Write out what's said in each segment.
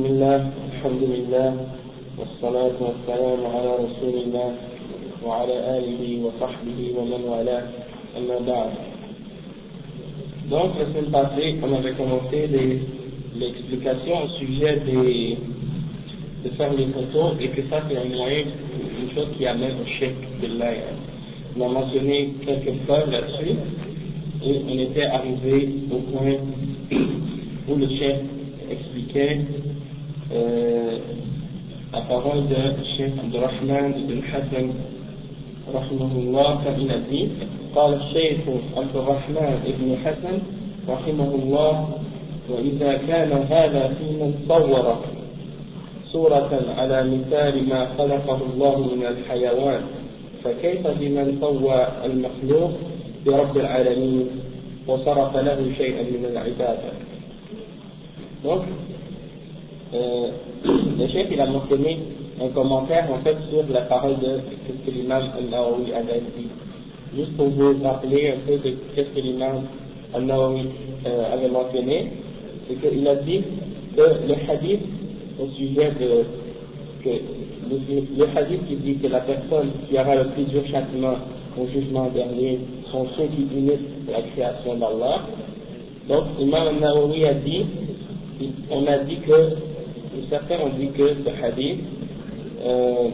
بسم الله الحمد لله والصلاة والسلام على رسول الله وعلى آله وصحبه ومن والاه أما بعد Donc, la semaine passée, on avait commencé l'explication au sujet des, de faire les photos et que ça, c'est un moyen, une chose qui amène au chèque de l'air. On a mentionné quelques preuves là-dessus et on était arrivé au point où le chef expliquait la parole de Cheikh Abdurrahman ibn Hassan رحمه الله كما dit قال الشيخ عبد الرحمن بن حسن رحمه الله وإذا كان هذا في من صور صورة على مثال ما خلقه الله من الحيوان فكيف بمن سوى المخلوق برب العالمين وصرف له شيئا من العبادة؟ Euh, le chef il a mentionné un commentaire en fait sur la parole de ce que l'imam al-Nawawi avait dit. Juste pour vous rappeler un peu de ce que l'imam al-Nawawi euh, avait mentionné, c'est qu'il a dit que le hadith au sujet de que le, hadith qui dit que la personne qui aura le plus dur châtiment au jugement dernier sont ceux qui unissent la création d'Allah. Donc, Imam al-Nawawi a dit, on a dit que, certains ont dit que ce hadith euh,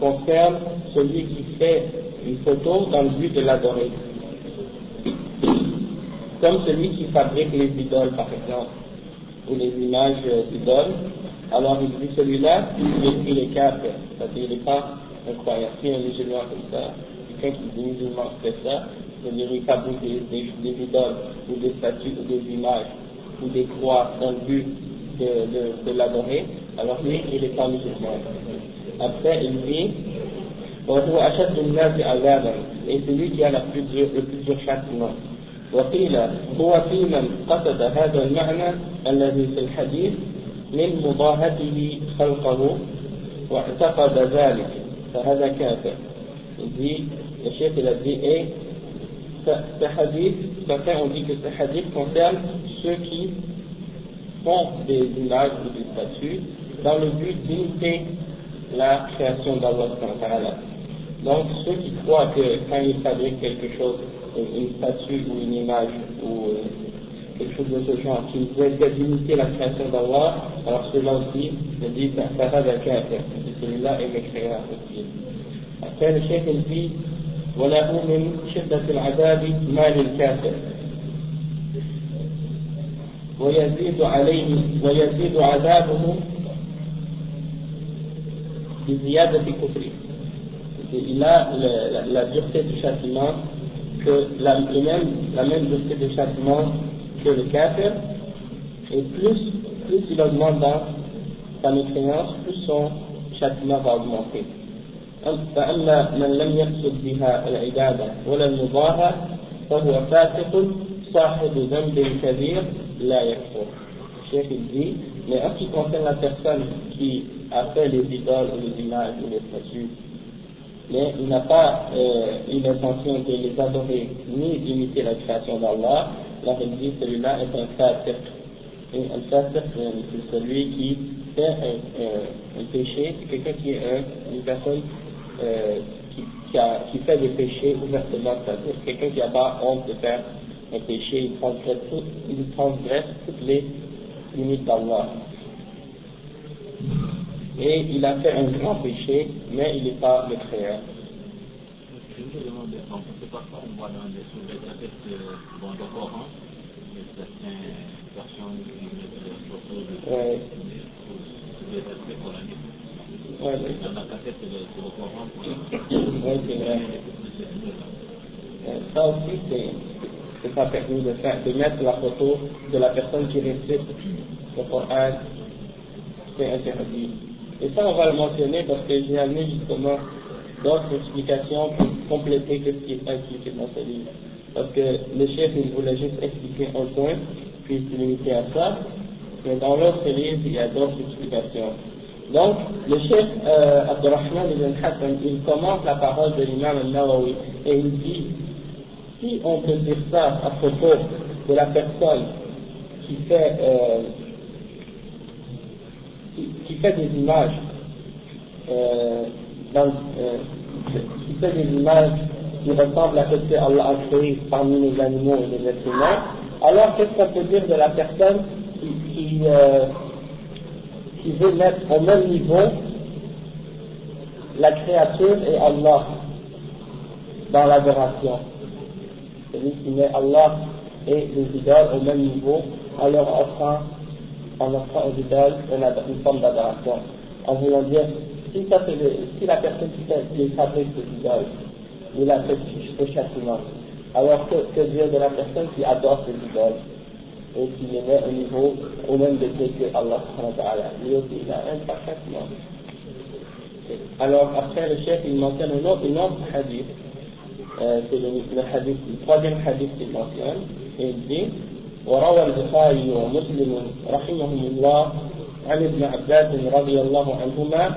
concerne celui qui fait une photo dans le but de l'adorer. Comme celui qui fabrique les idoles, par exemple, ou les images d'idoles. Alors il dit celui-là, il est quatre, c'est-à-dire il n'est pas un croyant. Si un musulman comme ça, quelqu'un qui dit musulman fait ça, c'est-à-dire il fabrique des, idoles, ou des statues, ou des images, ou des croix dans le but de, de, de l'adorer, alors lui, il est pas musulman. Après, il dit, وهو أشد الناس عذابا et celui qui a la plus dur, le plus dur châtiment وقيل هو في من قصد هذا المعنى الذي في الحديث من مضاهته خلقه واعتقد ذلك فهذا كافر il dit, le chef il a dit et ce hadith, certains ont dit que ce hadith concerne ceux qui font des images ou des statues dans le but d'imiter la création d'Allah. Donc, ceux qui croient que quand ils fabriquent quelque chose, une statue ou une image ou quelque chose de ce genre, qu'ils veulent d'imiter la création d'Allah, alors ceux-là aussi, me disent, ça va d'accord, celui-là est mécréant aussi. Après, le chef il dit, وله من شدة العذاب ما للكافر ويزيد عليه ويزيد عذابه بزيادة كفره il a la, la, la, dureté du châtiment que la, même, la même dureté du châtiment que le kafir et plus, plus il augmente dans sa mécréance plus son châtiment va augmenter فأما من لم يقصد بها العبادة ولا المضاهى فهو فاسق صاحب ذنب كبير la yakfur. Cheikh dit, mais en ce qui concerne la personne qui a fait les idoles ou les images ou les statues, mais il n'a pas euh, une intention de les adorer ni d'imiter la création d'Allah, la dit celui-là est un fasiq. Et un fasiq, c'est celui qui fait euh, un, péché, c'est quelqu'un qui est une personne euh, qui, qui, fait des péchés ouvertement, c'est quelqu'un qui a pas honte de faire un péché, il transgresse, tout, il transgresse toutes les limites d'Allah. Et il a fait un grand péché, mais il n'est pas le créateur. Je me demande, on ne sait pas quoi on voit dans les souvenirs de bon, le Coran, certaines personnes qui mettent des photos de ouais. des aspects coraniques. Ouais, Dans la cassette, c'est le, le Coran. Oui, c'est vrai. Ça aussi, c'est pas permis de mettre la photo de la personne qui récite le Coran, c'est interdit. Et ça, on va le mentionner parce que j'ai amené justement d'autres explications pour compléter ce qui est expliqué dans ce livre. Parce que le chef, il voulait juste expliquer un point, puis il s'est limité à ça. Mais dans l'autre livre, il y a d'autres explications. Donc, le chef euh, Abdurrahman ibn Hassan, il commence la parole de l'imam al-Nawawi et il dit si on peut dire ça à propos de la personne qui fait euh, fait des images, euh, dans, euh, qui fait des images qui ressemblent à ce que Allah a créé parmi les animaux et les êtres humains, alors qu'est-ce qu'on peut dire de la personne qui, qui, qui veut mettre au même niveau la créature et Allah dans l'adoration? Celui qui met Allah et les idoles au même niveau en leur offrant, en offrant aux idoles une, forme d'adoration. En voulant dire, si, si la personne qui, fait, qui fabrique des idoles, il a fait ce châtiment, alors que, que dire de la personne qui adore ces idoles et qui les met au niveau au même degré que Allah lui aussi il a un châtiment. Alors après le chef il mentionne un autre, un autre hadith, troisième hadith qu'il mentionne, et il dit وروى البخاري ومسلم رحمهم الله عن ابن عباس رضي الله عنهما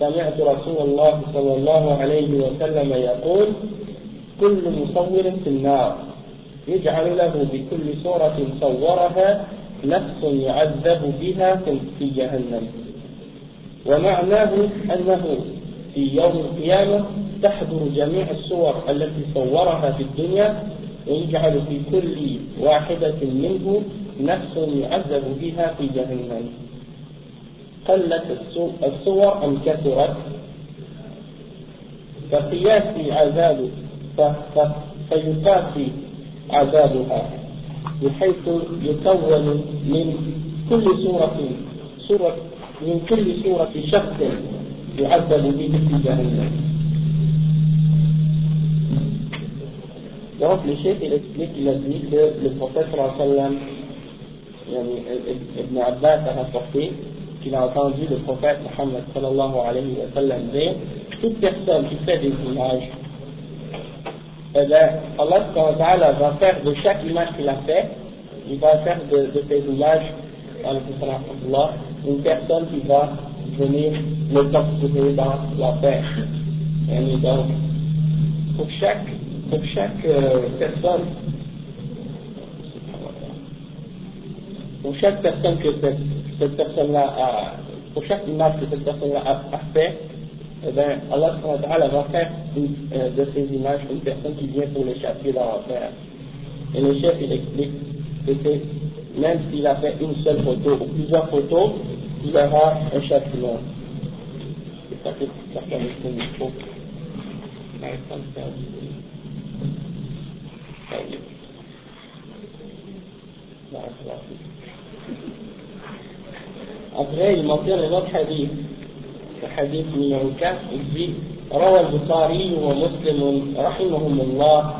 سمعت رسول الله صلى الله عليه وسلم يقول كل مصور في النار يجعل له بكل صورة صورها نفس يعذب بها في جهنم. ومعناه أنه في يوم القيامة تحضر جميع الصور التي صورها في الدنيا ويجعل في كل واحدة منه نفس يعذب بها في جهنم. قلت الصور أم كثرت؟ فقياسي عذاب فيقاسي عذابها بحيث يكون من كل صورة صورة من كل صورة شخص. يعذب به في جهنم Donc, le chef, il explique, il a dit que le prophète sallam, Ibn Abbas a rapporté qu'il a entendu le prophète Muhammad sallallahu alayhi wa sallam dire toute personne qui fait des images, eh bien, Allah va faire de chaque image qu'il a fait, il va faire de, de ces images, une personne qui va venir le torturer dans l'enfer. Et donc, pour chaque pour chaque euh, personne, pour chaque personne que cette, cette personne-là a, pour chaque image que cette personne-là a, a, fait, eh bien, Allah va faire une, euh, de ces images une personne qui vient pour les chasser dans l'enfer. Et le chef, il explique que même s'il a fait une seule photo ou plusieurs photos, il aura un châtiment. C'est ça que certains il faut. Après, il mentionne un autre hadith, le hadith numéro 4, il dit روى البخاري ومسلم رحمهم الله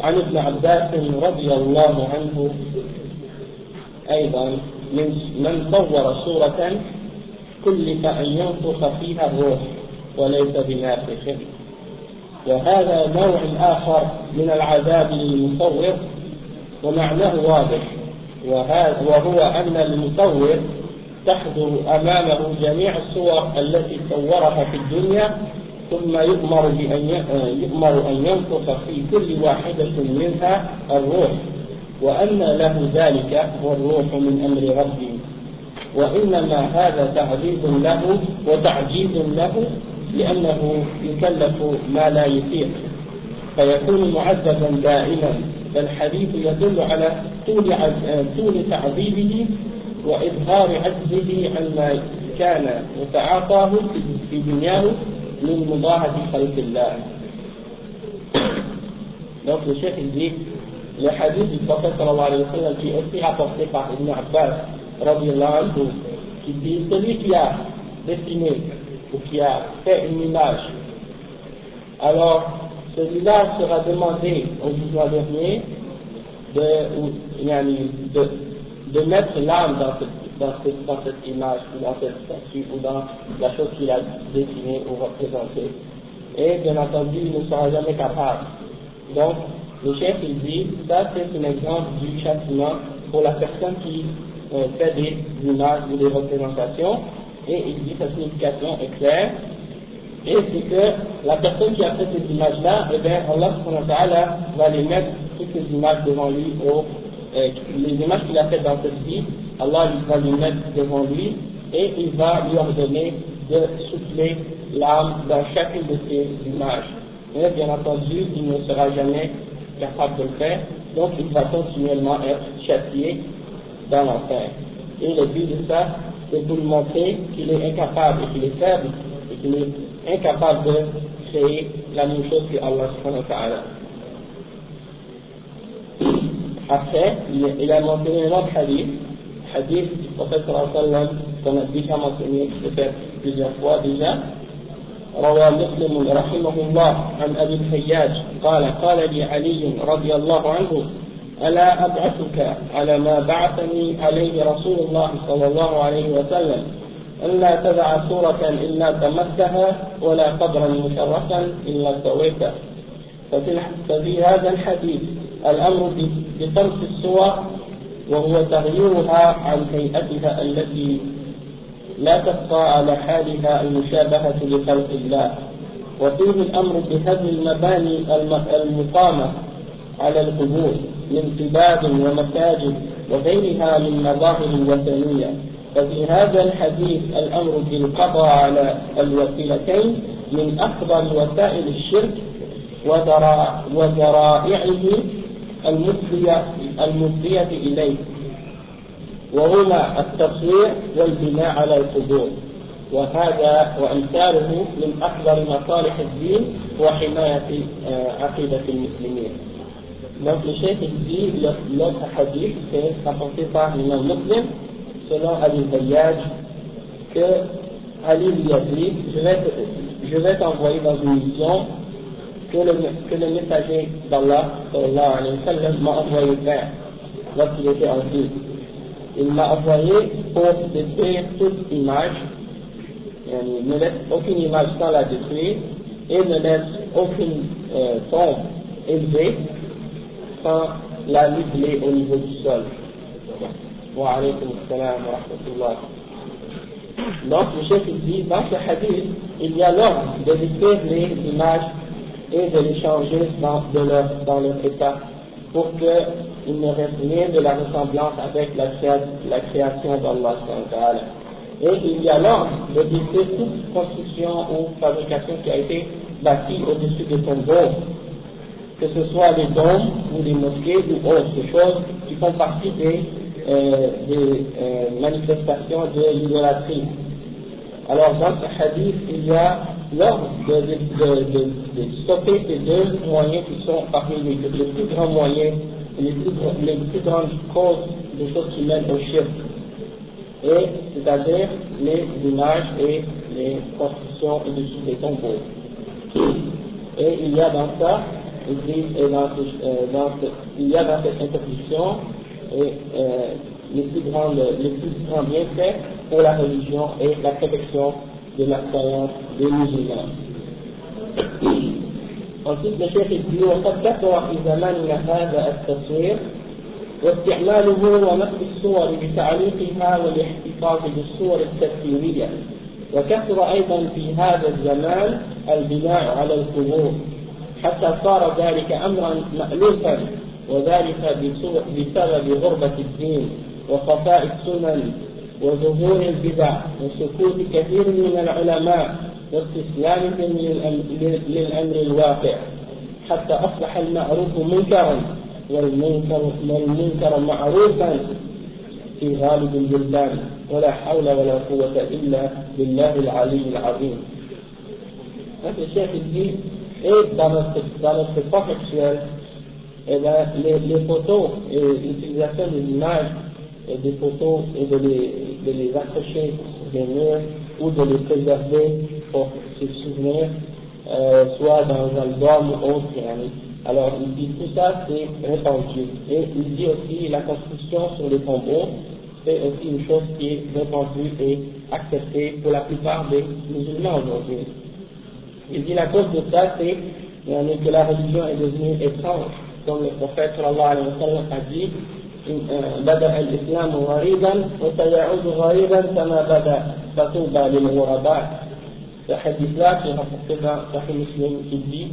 عن ابن عباس رضي الله عنه أيضا من من صور صورة كلف أن ينفخ فيها الروح وليس بنافخ. وهذا نوع آخر من العذاب للمصور ومعناه واضح. وهو أن المصور تحضر أمامه جميع الصور التي صورها في الدنيا ثم يؤمر بأن يؤمر أن ينفخ في كل واحدة منها الروح. وأن له ذلك والروح من أمر ربه. وإنما هذا تعذيب له وتعجيز له لأنه يكلف ما لا يطيق. فيكون معذبا دائما. فالحديث يدل على طول طول تعذيبه وإظهار عجزه عما كان يتعاطاه في دنياه من مضاعفة خلق الله. Donc le chef il dit le hadith du prophète sallallahu alayhi wa sallam qui est aussi rapporté par Ibn Abbas anhu, qui dit celui qui a dessiné ou qui a fait une image, alors celui-là sera demandé au jugement dernier de, mettre l'âme dans cette, dans, cette, dans cette image ou dans cette statue ou dans la chose qu'il a dessinée ou représentée. Et bien entendu, il ne sera jamais capable. Donc, le chef il dit, ça c'est un exemple du châtiment pour la personne qui euh, fait des images ou des représentations et il dit sa signification est claire, et c'est que la personne qui a fait ces images-là, eh bien, Allah va les mettre toutes ces images devant lui, au, euh, les images qu'il a faites dans cette vie, Allah va les mettre devant lui, et il va lui ordonner de souffler l'âme dans chacune de ces images. Mais bien entendu, il ne sera jamais capable de le faire, donc il va continuellement être châtié dans l'enfer. Et le but de ça, c'est pour montrer qu'il est incapable qu'il est faible et qu'il est incapable de créer la même chose que Allah wa. Après, il a mentionné un autre hadith, hadith du prophète sallallahu qu'on a déjà mentionné plusieurs fois déjà. روى مسلم رحمه الله عن أبي الحياج. قال قال لي علي رضي الله عنه ألا أبعثك على ما بعثني عليه رسول الله صلى الله عليه وسلم الا تدع سورة إلا تمسها ولا قبرا مشرفا إلا سويته ففي هذا الحديث الأمر بطرس الصور وهو تغييرها عن هيئتها التي لا تبقى على حالها المشابهة لخلق الله. وفيه الأمر بهدم المباني المقامة على القبور من قباب ومساجد وغيرها من مظاهر الوثنية ففي هذا الحديث الأمر بالقضاء على الوسيلتين من أفضل وسائل الشرك وذرائعه المفضية المفضية إليه. وهما التصوير والبناء على القبور وهذا وأمثاله من أكبر مصالح الدين وحماية عقيدة المسلمين. Donc le chef dit l'autre hadith c'est rapporté par l'imam muslim selon Ali Bayyaj que Ali lui a dit je vais, t'envoyer dans une mission que le, que le messager d'Allah m'a envoyé faire lorsqu'il était en vie. Il m'a envoyé pour détruire toute image, il ne laisse aucune image sans la détruire et ne laisse aucune euh, tombe élevée sans la niveler au niveau du sol. Wa alaykum salam wa rahmatullah. Donc, le chef dit, dans ce hadith, il y a l'ordre de détruire les images et de les changer dans, leur, dans leur état pour qu'il ne reste rien de la ressemblance avec la, création d'Allah. Et il y a l'ordre de détruire toute construction ou fabrication qui a été bâtie au-dessus des tombeaux, que ce soit des dômes ou des mosquées ou autres choses qui font partie des, euh, euh, manifestations de l'idolâtrie. Alors dans ce hadith, il y a l'ordre de, de, de, de, stopper ces deux moyens qui sont parmi les, les plus grands moyens, les plus, les plus grandes causes de choses qui mènent au chef. Et c'est-à-dire les images et les constructions et des tombeaux. Et il y a dans ça, euh, il y a dans cette interdiction et, euh, les plus grands, les plus grands bienfaits pour la religion et la protection de la croyance des musulmans. Le chef dit وقد كثر في زماننا هذا التصوير واستعماله ونقل الصور بتعليقها والاحتفاظ بالصور التسويرية وكثر أيضا في هذا الزمان البناء على القبور حتى صار ذلك أمرا مألوفا وذلك بسبب غربة الدين وخفاء السنن وظهور البدع وسكوت كثير من العلماء. واستسلامهم للأمر الواقع حتى أصبح المعروف منكرا والمنكر, والمنكر معروفا في غالب البلدان ولا حول ولا قوة إلا بالله العلي العظيم. هذا الشيخ الدين et dans notre, dans notre époque actuelle, eh ben, les, les photos et l'utilisation des images et des photos et de les, de les accrocher des murs ou de les préserver pour se souvenir, euh, soit dans un album ou autre. Alors il dit tout ça c'est répandu. Et il dit aussi la construction sur les tombeaux, c'est aussi une chose qui est répandue et acceptée pour la plupart des musulmans aujourd'hui. Il dit la cause de ça c'est que la religion est devenue étrange, comme le prophète sallallahu alayhi wa sallam a dit بدأ الإسلام غريبا وسيعود غريبا كما بدأ فطوبى للغرباء ce hadith-là qui est rapporté dans Sahih Muslim qui dit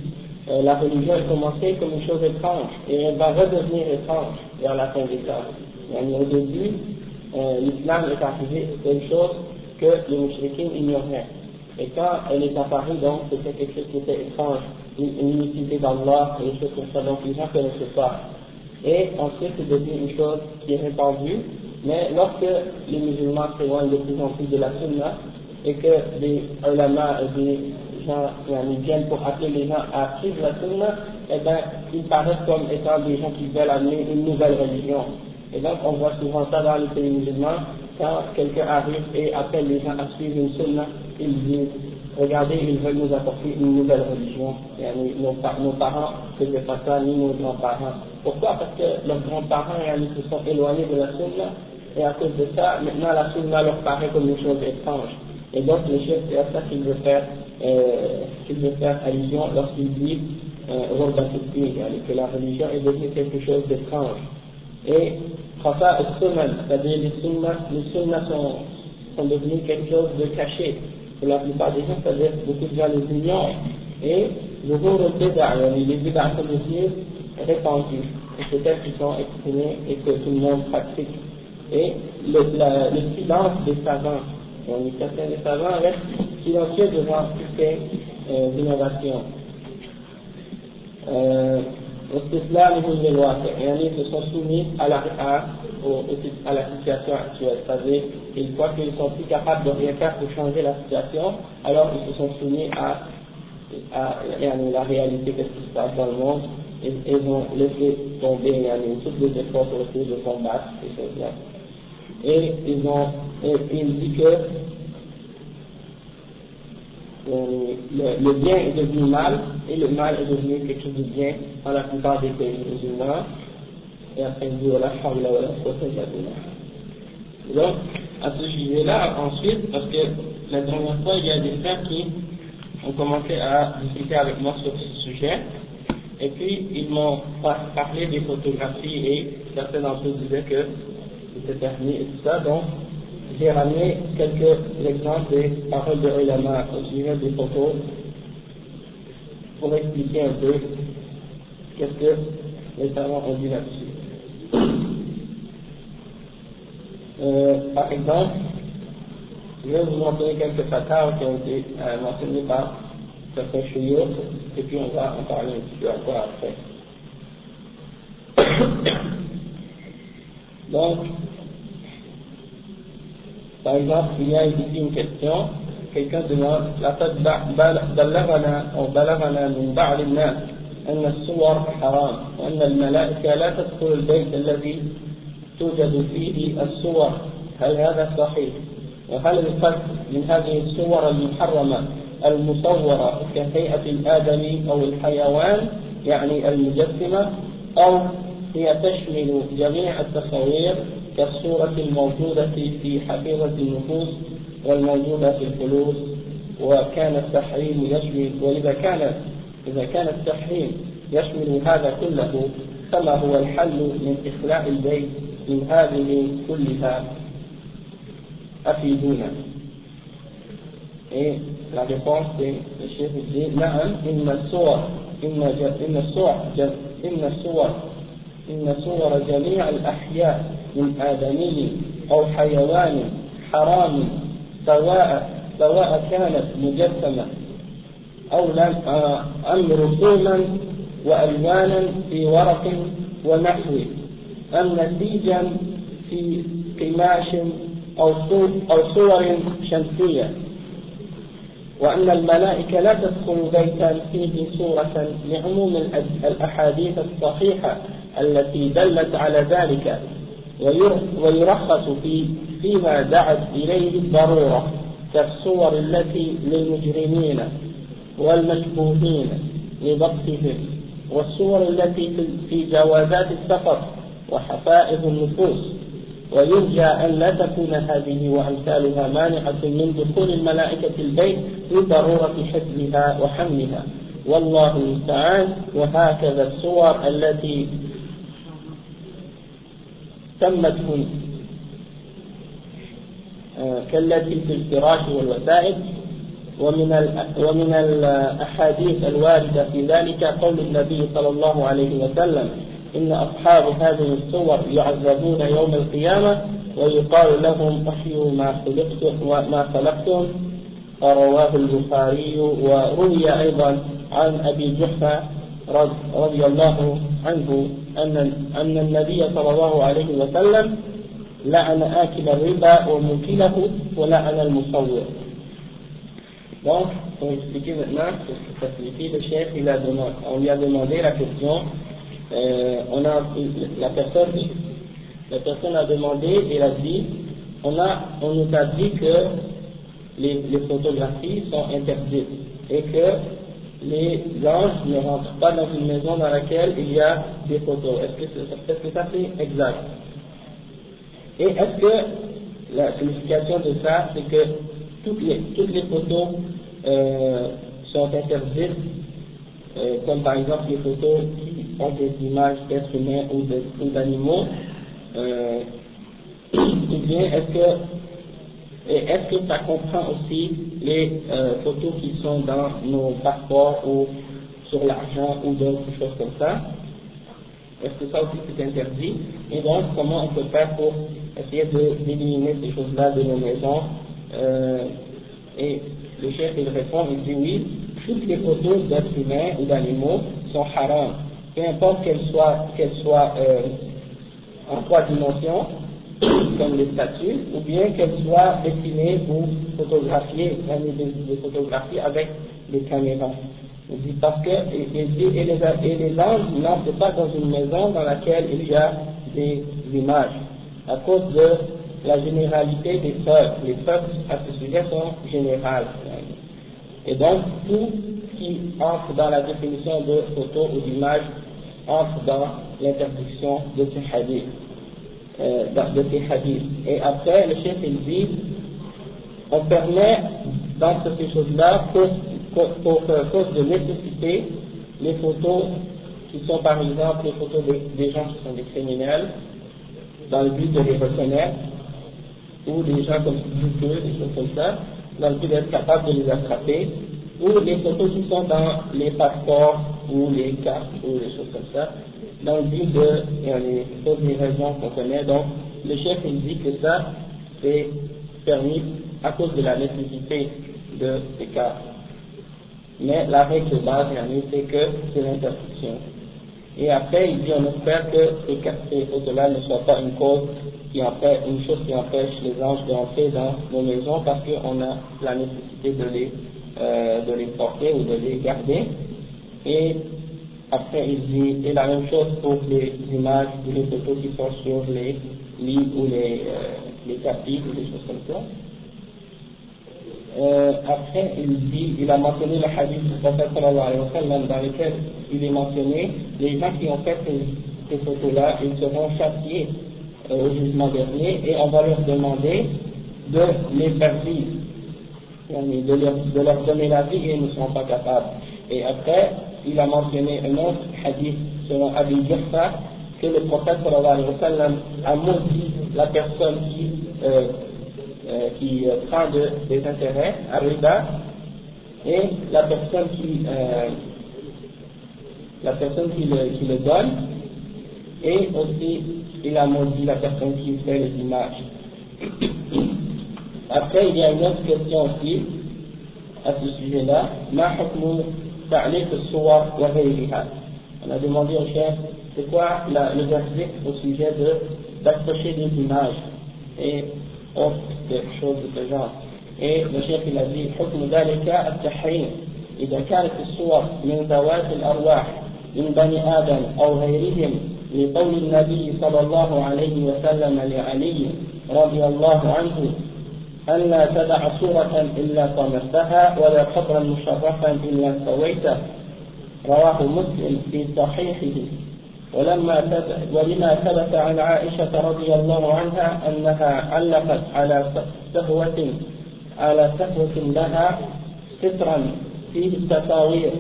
euh, la religion est commencée comme une chose étrange et elle va redevenir étrange vers la fin des temps. Au début, euh, l'islam est arrivé, c'est une chose que les mouchriquins ignoraient. Et quand elle est apparue, donc, c'était quelque chose qui était étrange, une, une unicité d'Allah, des choses comme ça, donc les gens ne connaissaient pas. Et ensuite, c'est devenu une chose qui est répandue, mais lorsque les musulmans s'éloignent de plus en plus de la sunna, et que des ulama et des gens qui viennent pour appeler les gens à suivre la sunna, eh bien, ils paraissent comme étant des gens qui veulent amener une nouvelle religion. Et donc, on voit souvent ça dans les pays musulmans, quand quelqu'un arrive et appelle les gens à suivre une sunna, ils disent, regardez, ils veulent nous apporter une nouvelle religion. Nos, nos parents ne faisaient pas ça, ni nos grands-parents. Pourquoi? Parce que leurs grands-parents se sont éloignés de la sunna, et à cause de ça, maintenant la sunna leur paraît comme une chose étrange. Et donc le chef, c'est à ça qu'il veut faire, euh, qu'il veut faire allusion lorsqu'il dit euh, que la religion est devenue quelque chose d'étrange. Et Khafa al-Sunnah, c'est-à-dire les sunnas, les sunnas sont, sont devenus quelque chose de caché pour la plupart des gens, c'est-à-dire beaucoup de gens les ignorent. Et le jour al les bid'a sont devenus répandus. Et c'est elles qui sont exprimées et que tout le monde pratique. Et le, la, le silence des savants, donc certains des savants restent silencieux devant toutes ces euh, innovations. Euh, et ils se sont soumis à la, à, à la situation actuelle, c'est-à-dire ils voient qu'ils ne sont plus capables de rien faire pour changer la situation, alors ils se sont soumis à, à, la réalité, qu'est-ce qui se passe dans le monde, et ils ont laissé tomber toutes les efforts pour essayer de combattre ces choses-là et ils ont et il dit que le, le, bien est devenu mal et le mal est devenu quelque chose de bien dans la plupart des pays musulmans. Et après, il dit voilà, Donc, à ce sujet-là, ensuite, parce que la dernière fois, il y a des frères qui ont commencé à discuter avec moi sur ce sujet, et puis ils m'ont parlé des photographies et certains d'entre eux disaient que permis et tout ça, donc j'ai ramené quelques exemples des paroles de ulama au sujet des photos pour expliquer un peu qu'est-ce que les savants ont dit là-dessus. Euh, par exemple, je vais vous montrer quelques fatales qui ont été euh, mentionnés par certains chouillots, et puis on va en parler un petit peu encore après. Donc, par exemple, il y a ici une question, quelqu'un demande, لقد بلغنا أو بلغنا من بعض الناس أن الصور حرام وأن الملائكة لا تدخل البيت الذي توجد فيه الصور هل هذا صحيح؟ وهل القصد من هذه الصور المحرمة المصورة كهيئة الآدمي أو الحيوان يعني المجسمة أو هي تشمل جميع التصاوير كالصورة الموجودة في حقيقة النفوس والموجودة في الفلوس وكان التحريم يشمل وإذا كان إذا كان التحريم يشمل هذا كله فما هو الحل من إخلاء البيت من هذه كلها؟ أفيدونا. إيه؟ La réponse c'est le chef dit نعم إن الصور إن إن الصور إن الصور إن صور جميع الأحياء. من آدمي أو حيوان حرام سواء سواء كانت مجسمة أو لم أم رسوما وألوانا في ورق ونحوه أم نسيجا في قماش أو أو صور شمسية وأن الملائكة لا تدخل بيتا فيه صورة لعموم الأحاديث الصحيحة التي دلت على ذلك. ويرخص في فيما دعت إليه الضرورة كالصور التي للمجرمين والمشبوهين لضبطهم والصور التي في جوازات السفر وحفائظ النفوس. ويرجى أن لا تكون هذه وأمثالها مانعة من دخول الملائكة البيت لضرورة حفظها وحملها. والله المستعان. وهكذا الصور التي تمت هنا. آه، كالتي في الفراش والوسائد ومن ومن الأحاديث الواردة في ذلك قول النبي صلى الله عليه وسلم إن أصحاب هذه الصور يعذبون يوم القيامة ويقال لهم أحيوا ما خلقتم ما خلقتم. رواه البخاري وروي أيضا عن أبي جحفة رضي الله عنه. أن أن النبي صلى الله عليه وسلم لعن آكل الربا وموكله ولعن المصور Donc, pour expliquer maintenant cette facilité, le chef, il a demandé, on lui a demandé la question, euh, on a, la personne, la personne a demandé et elle a dit, on a, on nous a dit que les, les photographies sont interdites et que les anges ne rentrent pas dans une maison dans laquelle il y a des photos. Est-ce que, ça c'est exact? Et est-ce que la signification de ça, c'est que toutes les, toutes les photos euh, sont interdites, euh, comme par exemple les photos qui ont des images d'êtres humains ou d'animaux, euh, ou bien est-ce que et est-ce que ça comprend aussi les euh, photos qui sont dans nos passeports ou sur l'argent ou d'autres choses comme ça? Est-ce que ça aussi c'est interdit? Et donc, comment on peut faire pour essayer d'éliminer ces choses-là de nos maisons? Euh, Et le chef, il répond, il dit oui, toutes les photos d'êtres humains ou d'animaux sont haram, peu importe qu'elles soient, qu'elles soient euh, en trois dimensions, comme les statues, ou bien qu'elles soient dessinées ou photographiées, des, photographies avec des caméras. dit parce que, et, les, et les anges n'entrent pas dans une maison dans laquelle il y a des images, à cause de la généralité des preuves. Les preuves à ce sujet sont générales. Et donc, tout qui entre dans la définition de photo ou d'image entre dans l'interdiction de ces hadiths. Euh, de ces hadiths. Et après, le chef il dit, on permet dans ces choses-là, pour, pour, cause de nécessité, les photos qui sont par exemple les photos des, gens qui sont des criminels, dans le but de les reconnaître, ou des gens comme douteux, des choses comme ça, dans le but d'être capable de les attraper, ou les photos qui sont dans les passeports ou les cartes ou des choses comme ça, dans le but de, les, raisons qu'on connaît. Donc, le chef il dit que ça, c'est permis à cause de la nécessité de ces cas. Mais la règle de base, c'est que c'est l'interdiction. Et après, il dit, on espère que ces, ces photos-là ne soient pas une cause qui empêche, une chose qui empêche les anges d'entrer dans nos maisons parce qu'on a la nécessité les, euh, de les porter ou de les garder. Et après, il dit, et la même chose pour les images ou les photos qui sont sur les lits ou les, euh, les tapis ou des choses comme ça. Euh, après, il dit, il a mentionné le hadith du prophète sallallahu dans lequel il est mentionné, les gens qui ont fait ces, photos-là, ils seront châtiés euh, au jugement dernier et on va leur demander de les vivre, de leur, de leur donner la vie et ils ne seront pas capables. Et après, il a mentionné un autre hadith selon Abi Jaffa que le prophète sallallahu alayhi wa a maudit la personne qui, euh, euh, qui euh, prend de, des intérêts riba et la personne qui, la personne qui le, qui le donne et aussi il a maudit la personne qui fait les images. Après, il y a une autre question aussi à ce sujet-là On a demandé au chef, c'est quoi la, le verdict au sujet de d'accrocher des images et autres choses de ce genre. Et le chef il a dit, حكم ذلك التحريم إذا كانت الصور من ذوات الأرواح من بني آدم أو غيرهم لقول النبي صلى الله عليه وسلم لعلي رضي الله عنه ألا تدع صورة إلا طمستها ولا قبرا مشرفا إلا سويته. رواه مسلم في صحيحه. ولما ولما ثبت عن عائشة رضي الله عنها أنها علقت على سهوة على سهوة لها سترا فيه التصاوير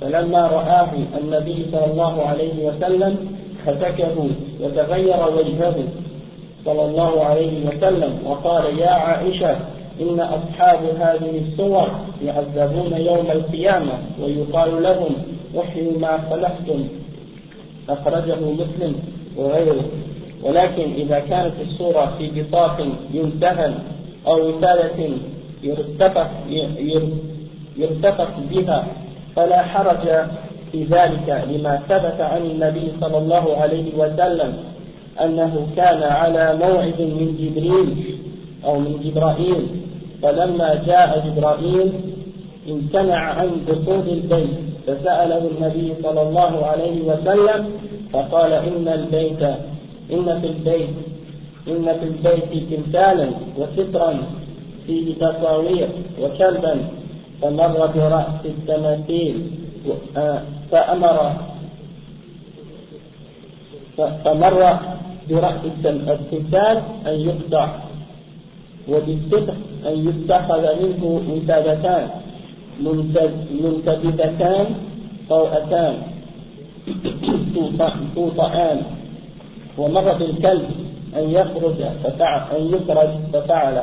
فلما رآه النبي صلى الله عليه وسلم هتكه وتغير وجهه. صلى الله عليه وسلم وقال يا عائشة إن أصحاب هذه الصور يعذبون يوم القيامة ويقال لهم احيوا ما خلقتم أخرجه مسلم وغيره. ولكن إذا كانت الصورة في بساط يمتهن أو وسادة يرتفق يرتفق بها فلا حرج في ذلك لما ثبت عن النبي صلى الله عليه وسلم. أنه كان على موعد من جبريل أو من جبرائيل. فلما جاء جبرائيل امتنع عن دخول البيت فسأله النبي صلى الله عليه وسلم فقال إن البيت إن في البيت إن في البيت تمثالا وسترا فيه تصاوير وكلبا فمر برأس التماثيل آه، فأمر فمر برأس التمثال أن يقطع وبالصدق أن يتخذ منه وسادتان منتبذتان طوءتان توطئان ومر بالكلب أن يخرج ففعل أن يخرج ففعل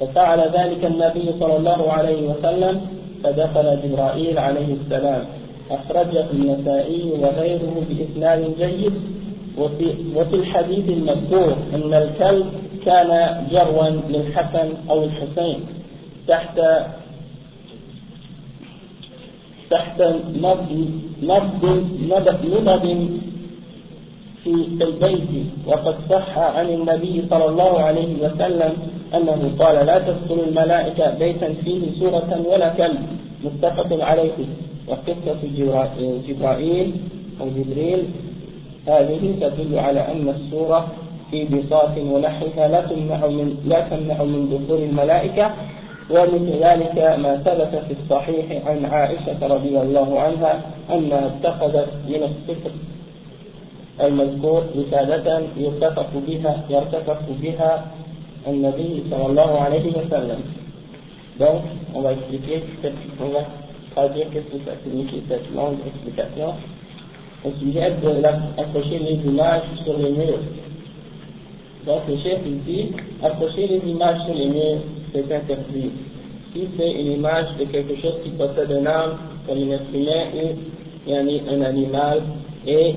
ففعل ذلك النبي صلى الله عليه وسلم فدخل جبرائيل عليه السلام أخرجه النسائي وغيره بإسناد جيد وفي, وفي الحديث المذكور أن الكلب كان جروا للحسن أو الحسين تحت تحت نبض نبض نبض في البيت. وقد صح عن النبي صلى الله عليه وسلم أنه قال لا تدخل الملائكة بيتا فيه سورة ولا كلب. متفق عليه. وقصة جبرائيل أو جبريل هذه تدل على أن السورة في بساط ونحوها لا تمنع من لا تمنع من دخول الملائكة ومثل ذلك ما ثبت في الصحيح عن عائشة رضي الله عنها أنها اتخذت من الصفر المذكور وسادة يرتفق بها يرتفق بها النبي صلى الله عليه وسلم. Donc, on va expliquer, on va traduire qu'est-ce que ça signifie cette longue explication au sujet d'accrocher les images sur les murs. Donc le chef il dit, accrocher les images sur les murs, c'est interdit. Si c'est une image de quelque chose qui possède un âme, comme un être humain ou un animal, et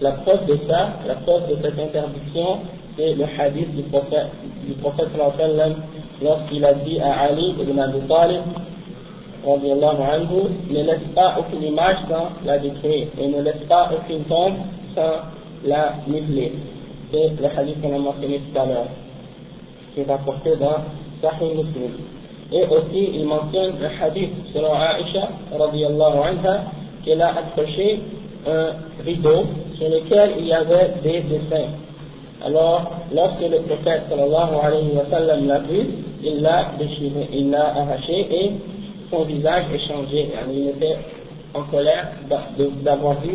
la preuve de ça, la preuve de cette interdiction, c'est le hadith du prophète, du prophète lorsqu'il a dit à Ali ibn Abi Talib, anhu, ne laisse pas aucune image sans la décrire et ne laisse pas aucune tombe sans la niveler. C'est le hadith qu'on a mentionné tout à l'heure, qui est rapporté dans Sahih Muslim. Et aussi, il mentionne le hadith selon Aisha, anha, qu'elle a accroché un rideau sur lequel il y avait des dessins. Alors, lorsque le prophète sallallahu alayhi wa sallam l'a vu, il l'a déchiré, il l'a arraché et son visage est changé. Il était en colère d'avoir vu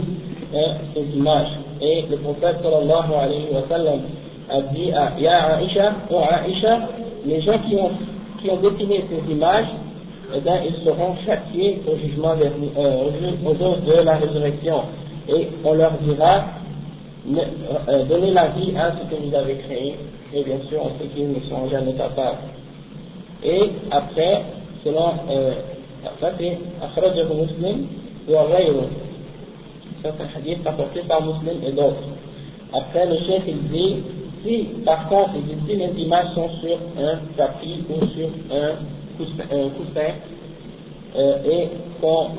hein, ces images. Et le prophète sallallahu alayhi wa sallam a dit à Ya Aisha, ou Aisha, les gens qui ont, dessiné ces images, eh bien, ils seront châtiés au jugement euh, jour de la résurrection. Et on leur dira, euh, donnez la vie à ce que vous avez créé, et bien sûr, on sait qu'ils ne sont jamais capables. Et après, selon, ça c'est Akhrajahu Muslim wa ghayru. C'est un hadith rapporté par Muslim et d'autres. Après, le chef il dit, si par contre, les images sont sur un tapis ou sur un coussin, un coussin euh, et qu'on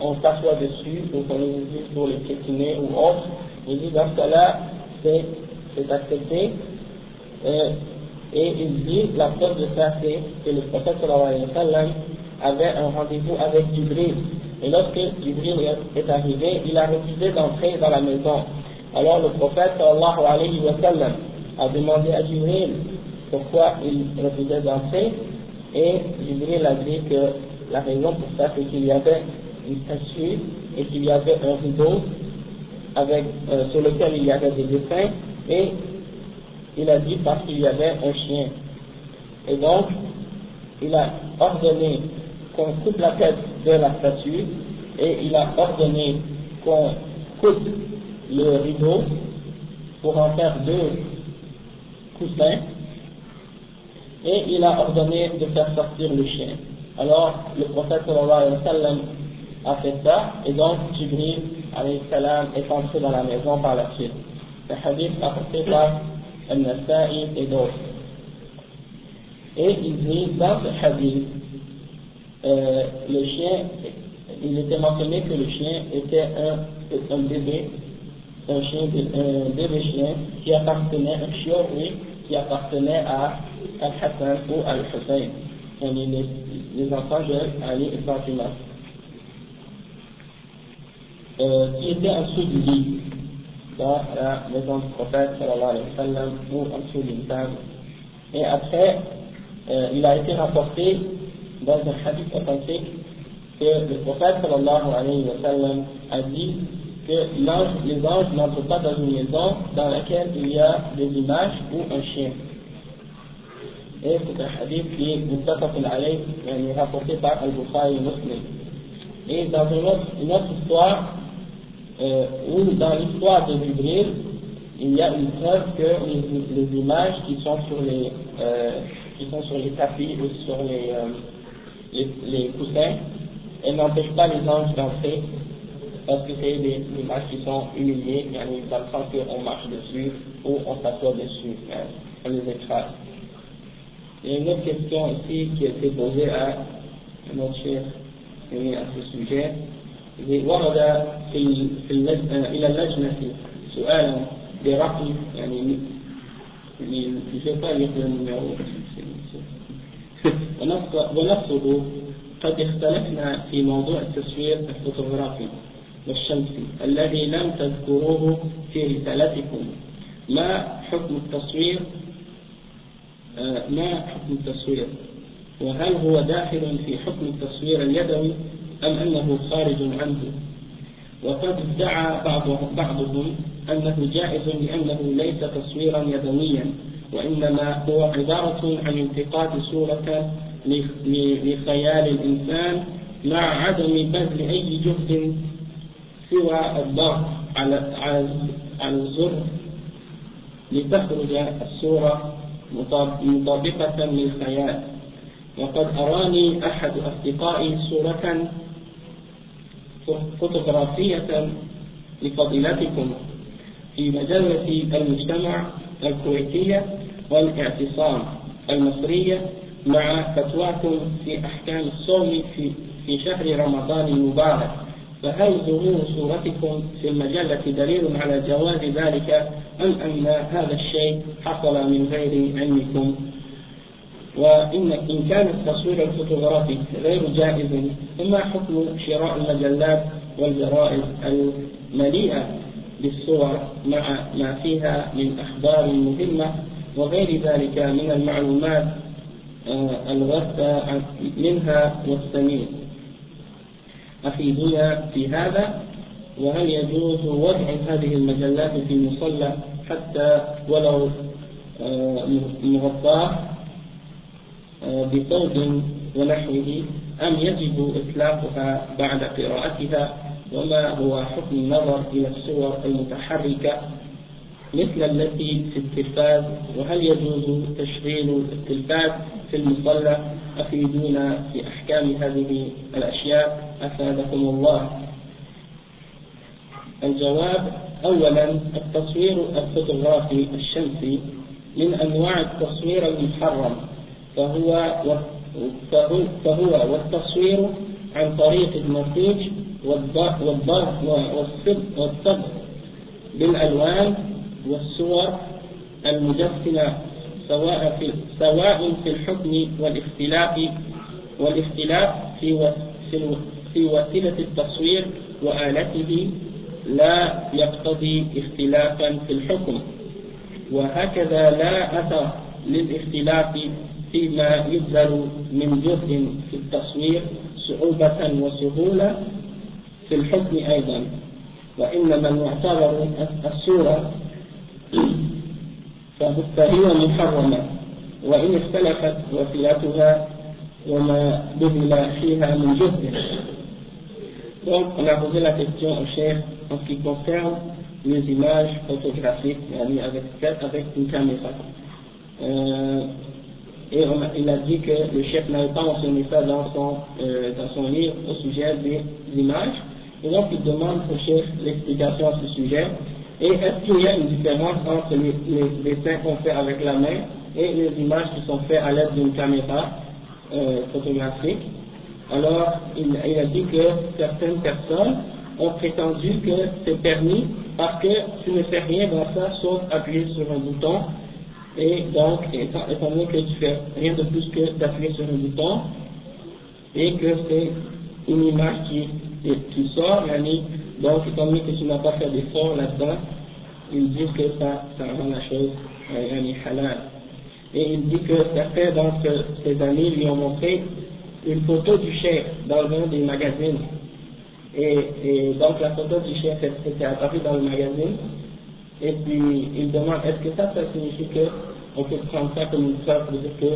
on s'assoit dessus ou qu'on les utilise pour les piétiner ou autre, il dit dans ce cas-là, c'est accepté. Euh, et il dit, la preuve de ça, c'est que le prophète sallallahu alayhi sallam avait un rendez-vous avec Jibril. Et lorsque Jibril est arrivé, il a refusé d'entrer dans la maison. Alors le prophète sallallahu alayhi sallam a demandé à Jibril pourquoi il refusait d'entrer. Et Jibril a dit que la raison pour ça, c'est qu'il y avait une statue et qu'il y avait un rideau avec, euh, sur lequel il y avait des dessins. Il a dit parce qu'il y avait un chien. Et donc, il a ordonné qu'on coupe la tête de la statue et il a ordonné qu'on coupe le rideau pour en faire deux coussins et il a ordonné de faire sortir le chien. Alors, le prophète sallallahu alayhi a fait ça et donc Jibril alayhi salam est entré dans la maison par la suite. le hadith apporté par Al-Nasa'i et d'autres. Et il dit, dans ce hadith, euh, le chien, il était mentionné que le chien était un, un bébé, un, chien, un bébé chien qui appartenait, un chien, oui, qui appartenait à Al-Hassan ou Al-Hussein, les, les enfants de Ali et Fatima, euh, qui était en dessous du lit dans la maison du prophète sallallahu alayhi wa sallam ou en dessous d'une. Et après, euh, il a été rapporté dans un hadith authentique que le prophète sallallahu alayhi wa sallam a dit que les anges n'entrent pas dans une maison dans laquelle il y a des images ou un chien. Et c'est un hadith qui est muttafaqun alayh, rapporté par Al-Bukhari Muslim. Et dans une autre, une autre histoire, euh, où dans l'histoire de Jibril, il y a une preuve que les, images qui sont sur les, euh, qui sont sur les tapis ou sur les, euh, les, les, coussins, elles n'empêchent pas les anges d'entrer parce que c'est des, images qui sont humiliées, dans le sens qu'on marche dessus ou on s'assoit dessus, hein, on les écrase. Il y a une autre question ici qui a été posée à notre chef à ce sujet. ورد في في إلى اللجنة سؤالا برقم يعني ونقصد قد اختلفنا في موضوع التصوير الفوتوغرافي والشمسي الذي لم تذكروه في رسالتكم. ما حكم التصوير ما حكم التصوير وهل هو داخل في حكم التصوير اليدوي؟ أم أنه خارج عنه؟ وقد ادعى بعضهم أنه جائز لأنه ليس تصويرا يدويا وإنما هو عبارة عن التقاط صورة لخيال الإنسان مع عدم بذل أي جهد سوى الضغط على على الزر لتخرج الصورة مطابقة للخيال. وقد أراني أحد أصدقائي صورة فوتوغرافية لفضيلتكم في مجلة المجتمع الكويتية والاعتصام المصرية مع فتواكم في أحكام الصوم في, في شهر رمضان المبارك. فهل ظهور صورتكم في المجلة دليل على جواز ذلك أم أن هذا الشيء حصل من غير علمكم؟ وإن إن كان التصوير الفوتوغرافي غير جائز فما حكم شراء المجلات والجرائد المليئة بالصور مع ما فيها من أخبار مهمة وغير ذلك من المعلومات آه، الغثة منها والسمين أفيدنا في هذا وهل يجوز وضع هذه المجلات في مصلى حتى ولو آه، مغطاة؟ بثوب ونحوه أم يجب إطلاقها بعد قراءتها وما هو حكم النظر إلى الصور المتحركة مثل التي في التلفاز؟ وهل يجوز تشغيل التلفاز في المصلى؟ أفيدونا في أحكام هذه الأشياء. أفادكم الله. الجواب أولا التصوير الفوتوغرافي الشمسي من أنواع التصوير المحرم. فهو فهو والتصوير عن طريق النسيج والضغط والصبغ بالألوان والصور المجسمة سواء في سواء في الحكم والاختلاف والاختلاف في في وسيلة التصوير وآلته لا يقتضي اختلافا في الحكم. وهكذا لا أثر للاختلاف فيما يبذل من جهد في التصوير صعوبة وسهولة في الحكم أيضا. وإنما المعتبر الصورة فهي محرمة. وإن اختلفت وسيلتها وما بذل فيها من جهد Donc, on a posé la question au chef en ce qui concerne les images photographiques avec, avec une caméra. Euh, et il a dit que le chef n'avait pas mentionné ça dans son, euh, dans son livre au sujet des images. Et donc il demande au chef l'explication à ce sujet. Et est-ce qu'il y a une différence entre les, dessins qu'on fait avec la main et les images qui sont faites à l'aide d'une caméra euh, photographique? Alors, il, il, a dit que certaines personnes ont prétendu que c'est permis parce que tu ne fais rien dans ça sauf appuyer sur un bouton et donc, étant, donné que tu fais rien de plus que d'appuyer sur un bouton et que c'est une image qui, qui sort, donc étant donné que tu n'as pas fait d'effort là-dedans, ils disent que ça, ça rend la chose euh, halal. Et il dit que certains d'entre ses amis lui ont montré une photo du chef dans un des magazines. Et, et donc la photo du chef était apparue dans le magazine. Et puis il demande est-ce que ça, ça signifie que on peut prendre ça comme une preuve pour que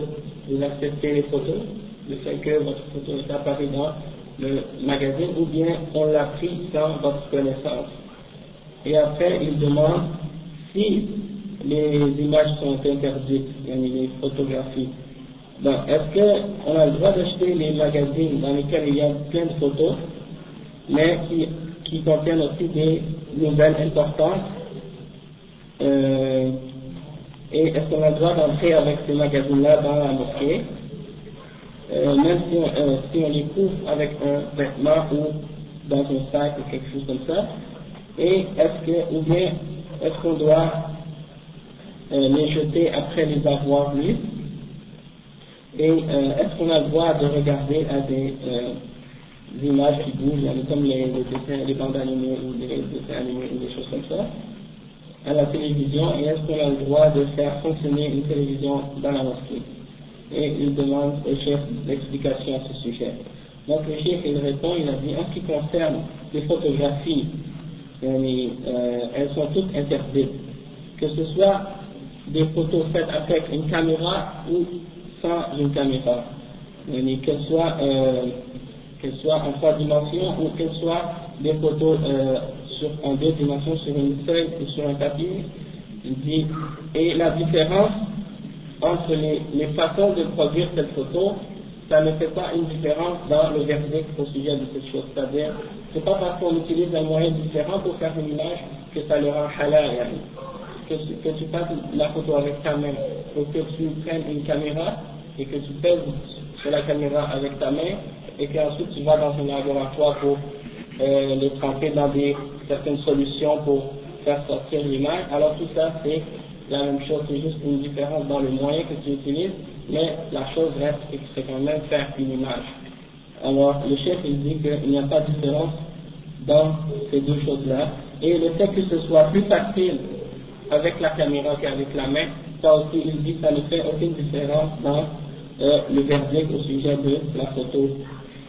vous acceptez les photos, le fait que votre photo est apparue dans le magazine, ou bien on l'a pris sans votre connaissance. Et après, il demande si les images sont interdites, les photographies. Donc, est-ce qu'on a le droit d'acheter les magazines dans lesquels il y a plein de photos, mais qui, qui contiennent aussi des nouvelles importantes euh, Et est-ce qu'on a le droit d'entrer avec ces magazines-là dans la mosquée? Euh, même si on, euh, si on les couvre avec un vêtement ou dans un sac ou quelque chose comme ça, et est-ce que, ou bien, est-ce qu'on doit les jeter après les avoir lus, et est-ce qu'on a le droit de regarder à des, images qui bougent, comme les, les, dessins, les bandes animées ou les dessins animés ou des choses comme ça, à la télévision, et est-ce qu'on a le droit de faire fonctionner une télévision dans la mosquée? Et il demande au chef l'explication à ce sujet. Donc le chef il répond, il a dit en ce qui concerne les photographies, euh, elles sont toutes interdites, que ce soit des photos faites avec une caméra ou sans une caméra, qu'elles soient, euh, soient en trois dimensions ou qu'elles soient des photos euh, sur, en deux dimensions sur une feuille ou sur un papier. Il dit, et la différence entre les, façons de produire cette photo, ça ne fait pas une différence dans le verdict au sujet de cette chose. C'est-à-dire, c'est pas parce qu'on utilise un moyen différent pour faire une image que ça le rend halal. Que, que tu fasses la photo avec ta main, ou que tu prennes une caméra et que tu pèses sur la caméra avec ta main et qu'ensuite tu vas dans un laboratoire pour euh, les tremper dans des, certaines solutions pour faire sortir l'image. Alors tout ça, c'est la même chose, c'est juste une différence dans le moyen que tu utilises, mais la chose reste que c'est quand même faire une image. Alors, le chef, il dit qu'il n'y a pas de différence dans ces deux choses-là, et le fait que ce soit plus facile avec la caméra qu'avec la main, ça aussi, il dit que ça ne fait aucune différence dans euh, le verdict au sujet de la photo.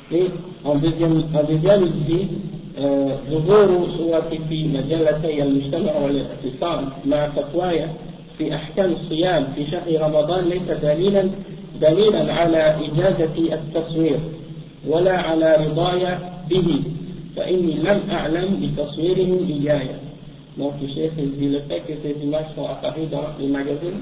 Deuxième il dit ظهور صورتي في مجلتي المجتمع والاعتصام مع فتواي في أحكام الصيام في شهر رمضان ليس دليلا دليلا على إجازة التصوير ولا على رضاي به فإني لم أعلم بتصويره إياي. Donc le chef dit le fait que ces images sont apparues dans les magazines,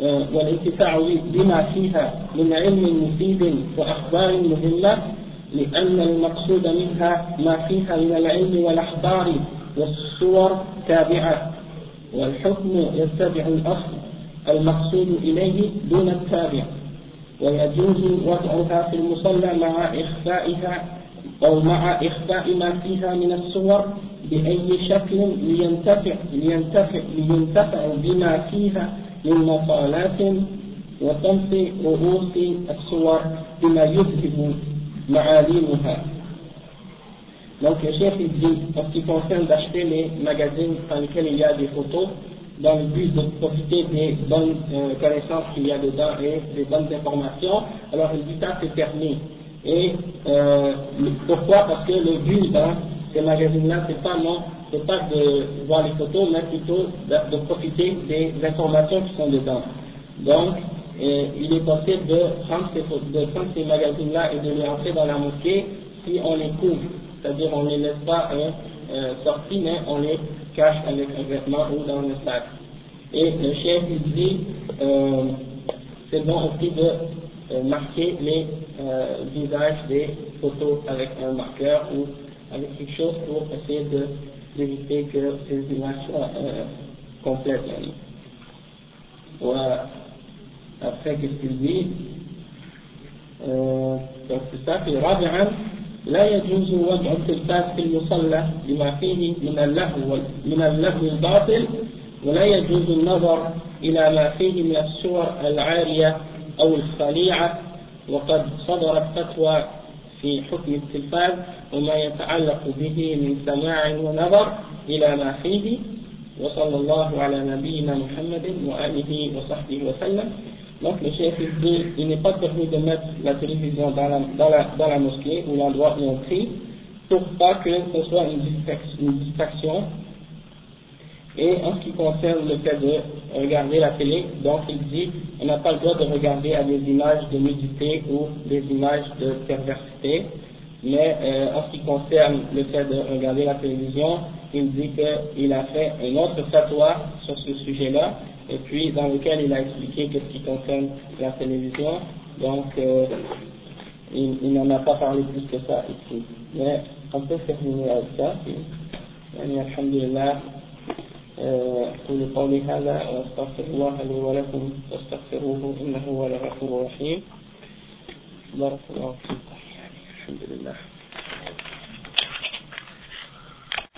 والانتفاع بما فيها من علم مفيد وأخبار مهمة لأن المقصود منها ما فيها من العلم والأخبار والصور تابعة والحكم يتبع الأصل المقصود إليه دون التابع ويجوز وضعها في المصلى مع إخفائها أو مع إخفاء ما فيها من الصور بأي شكل لينتفع لينتفع لينتفع بما فيها من مقالات وطمس رؤوس الصور بما يذهب معالمها. Donc le chef il dit, en ce qui concerne d'acheter les magazines dans lesquels il y a des photos, dans le but de profiter des bonnes euh, connaissances qu'il y a dedans et des bonnes informations, alors il dit ça c'est permis. Et euh, pourquoi Parce que le but, hein, ces magazines-là, c'est pas non, c'est pas de voir les photos, mais plutôt de, profiter des informations qui sont dedans. Donc, euh, il est possible de prendre ces, de prendre ces magazines-là et de les entrer dans la mosquée si on les couvre. C'est-à-dire, on ne les laisse pas euh, euh, mais on les cache avec un vêtement ou dans le sac. Et le chef il dit, euh, c'est bon aussi de marquer les visages des photos avec un marqueur ou avec quelque chose pour essayer de euh, Donc, c'est ça, puis رابعا لا يجوز وضع التلفاز في المصلى لما فيه من اللهو من اللهو الباطل ولا يجوز النظر إلى ما فيه من الصور العارية أو الخليعة وقد صدرت فتوى في حكم التلفاز وما يتعلق به من سماع ونظر إلى ما فيه وصلى الله على نبينا محمد وآله وصحبه وسلم Donc le chef il dit il n'est pas permis de mettre la télévision dans la, dans la, dans la mosquée ou l'endroit où on prie pour pas que ce soit une distraction, une distraction. et en ce qui concerne le fait de regarder la télé, donc il dit, on n'a pas le droit de regarder à des images de nudité ou des images de perversité, mais euh, en ce qui concerne le fait de regarder la télévision, il dit qu'il a fait un autre fatwa sur ce sujet-là, et puis dans lequel il a expliqué que ce qui concerne la télévision, donc euh, il, n'en a pas parlé plus que ça ici. Mais on peut terminer avec ça, et, أقول قولي هذا وأستغفر الله لي ولكم فاستغفروه إنه هو الغفور الرحيم. بارك الله فيكم الحمد لله.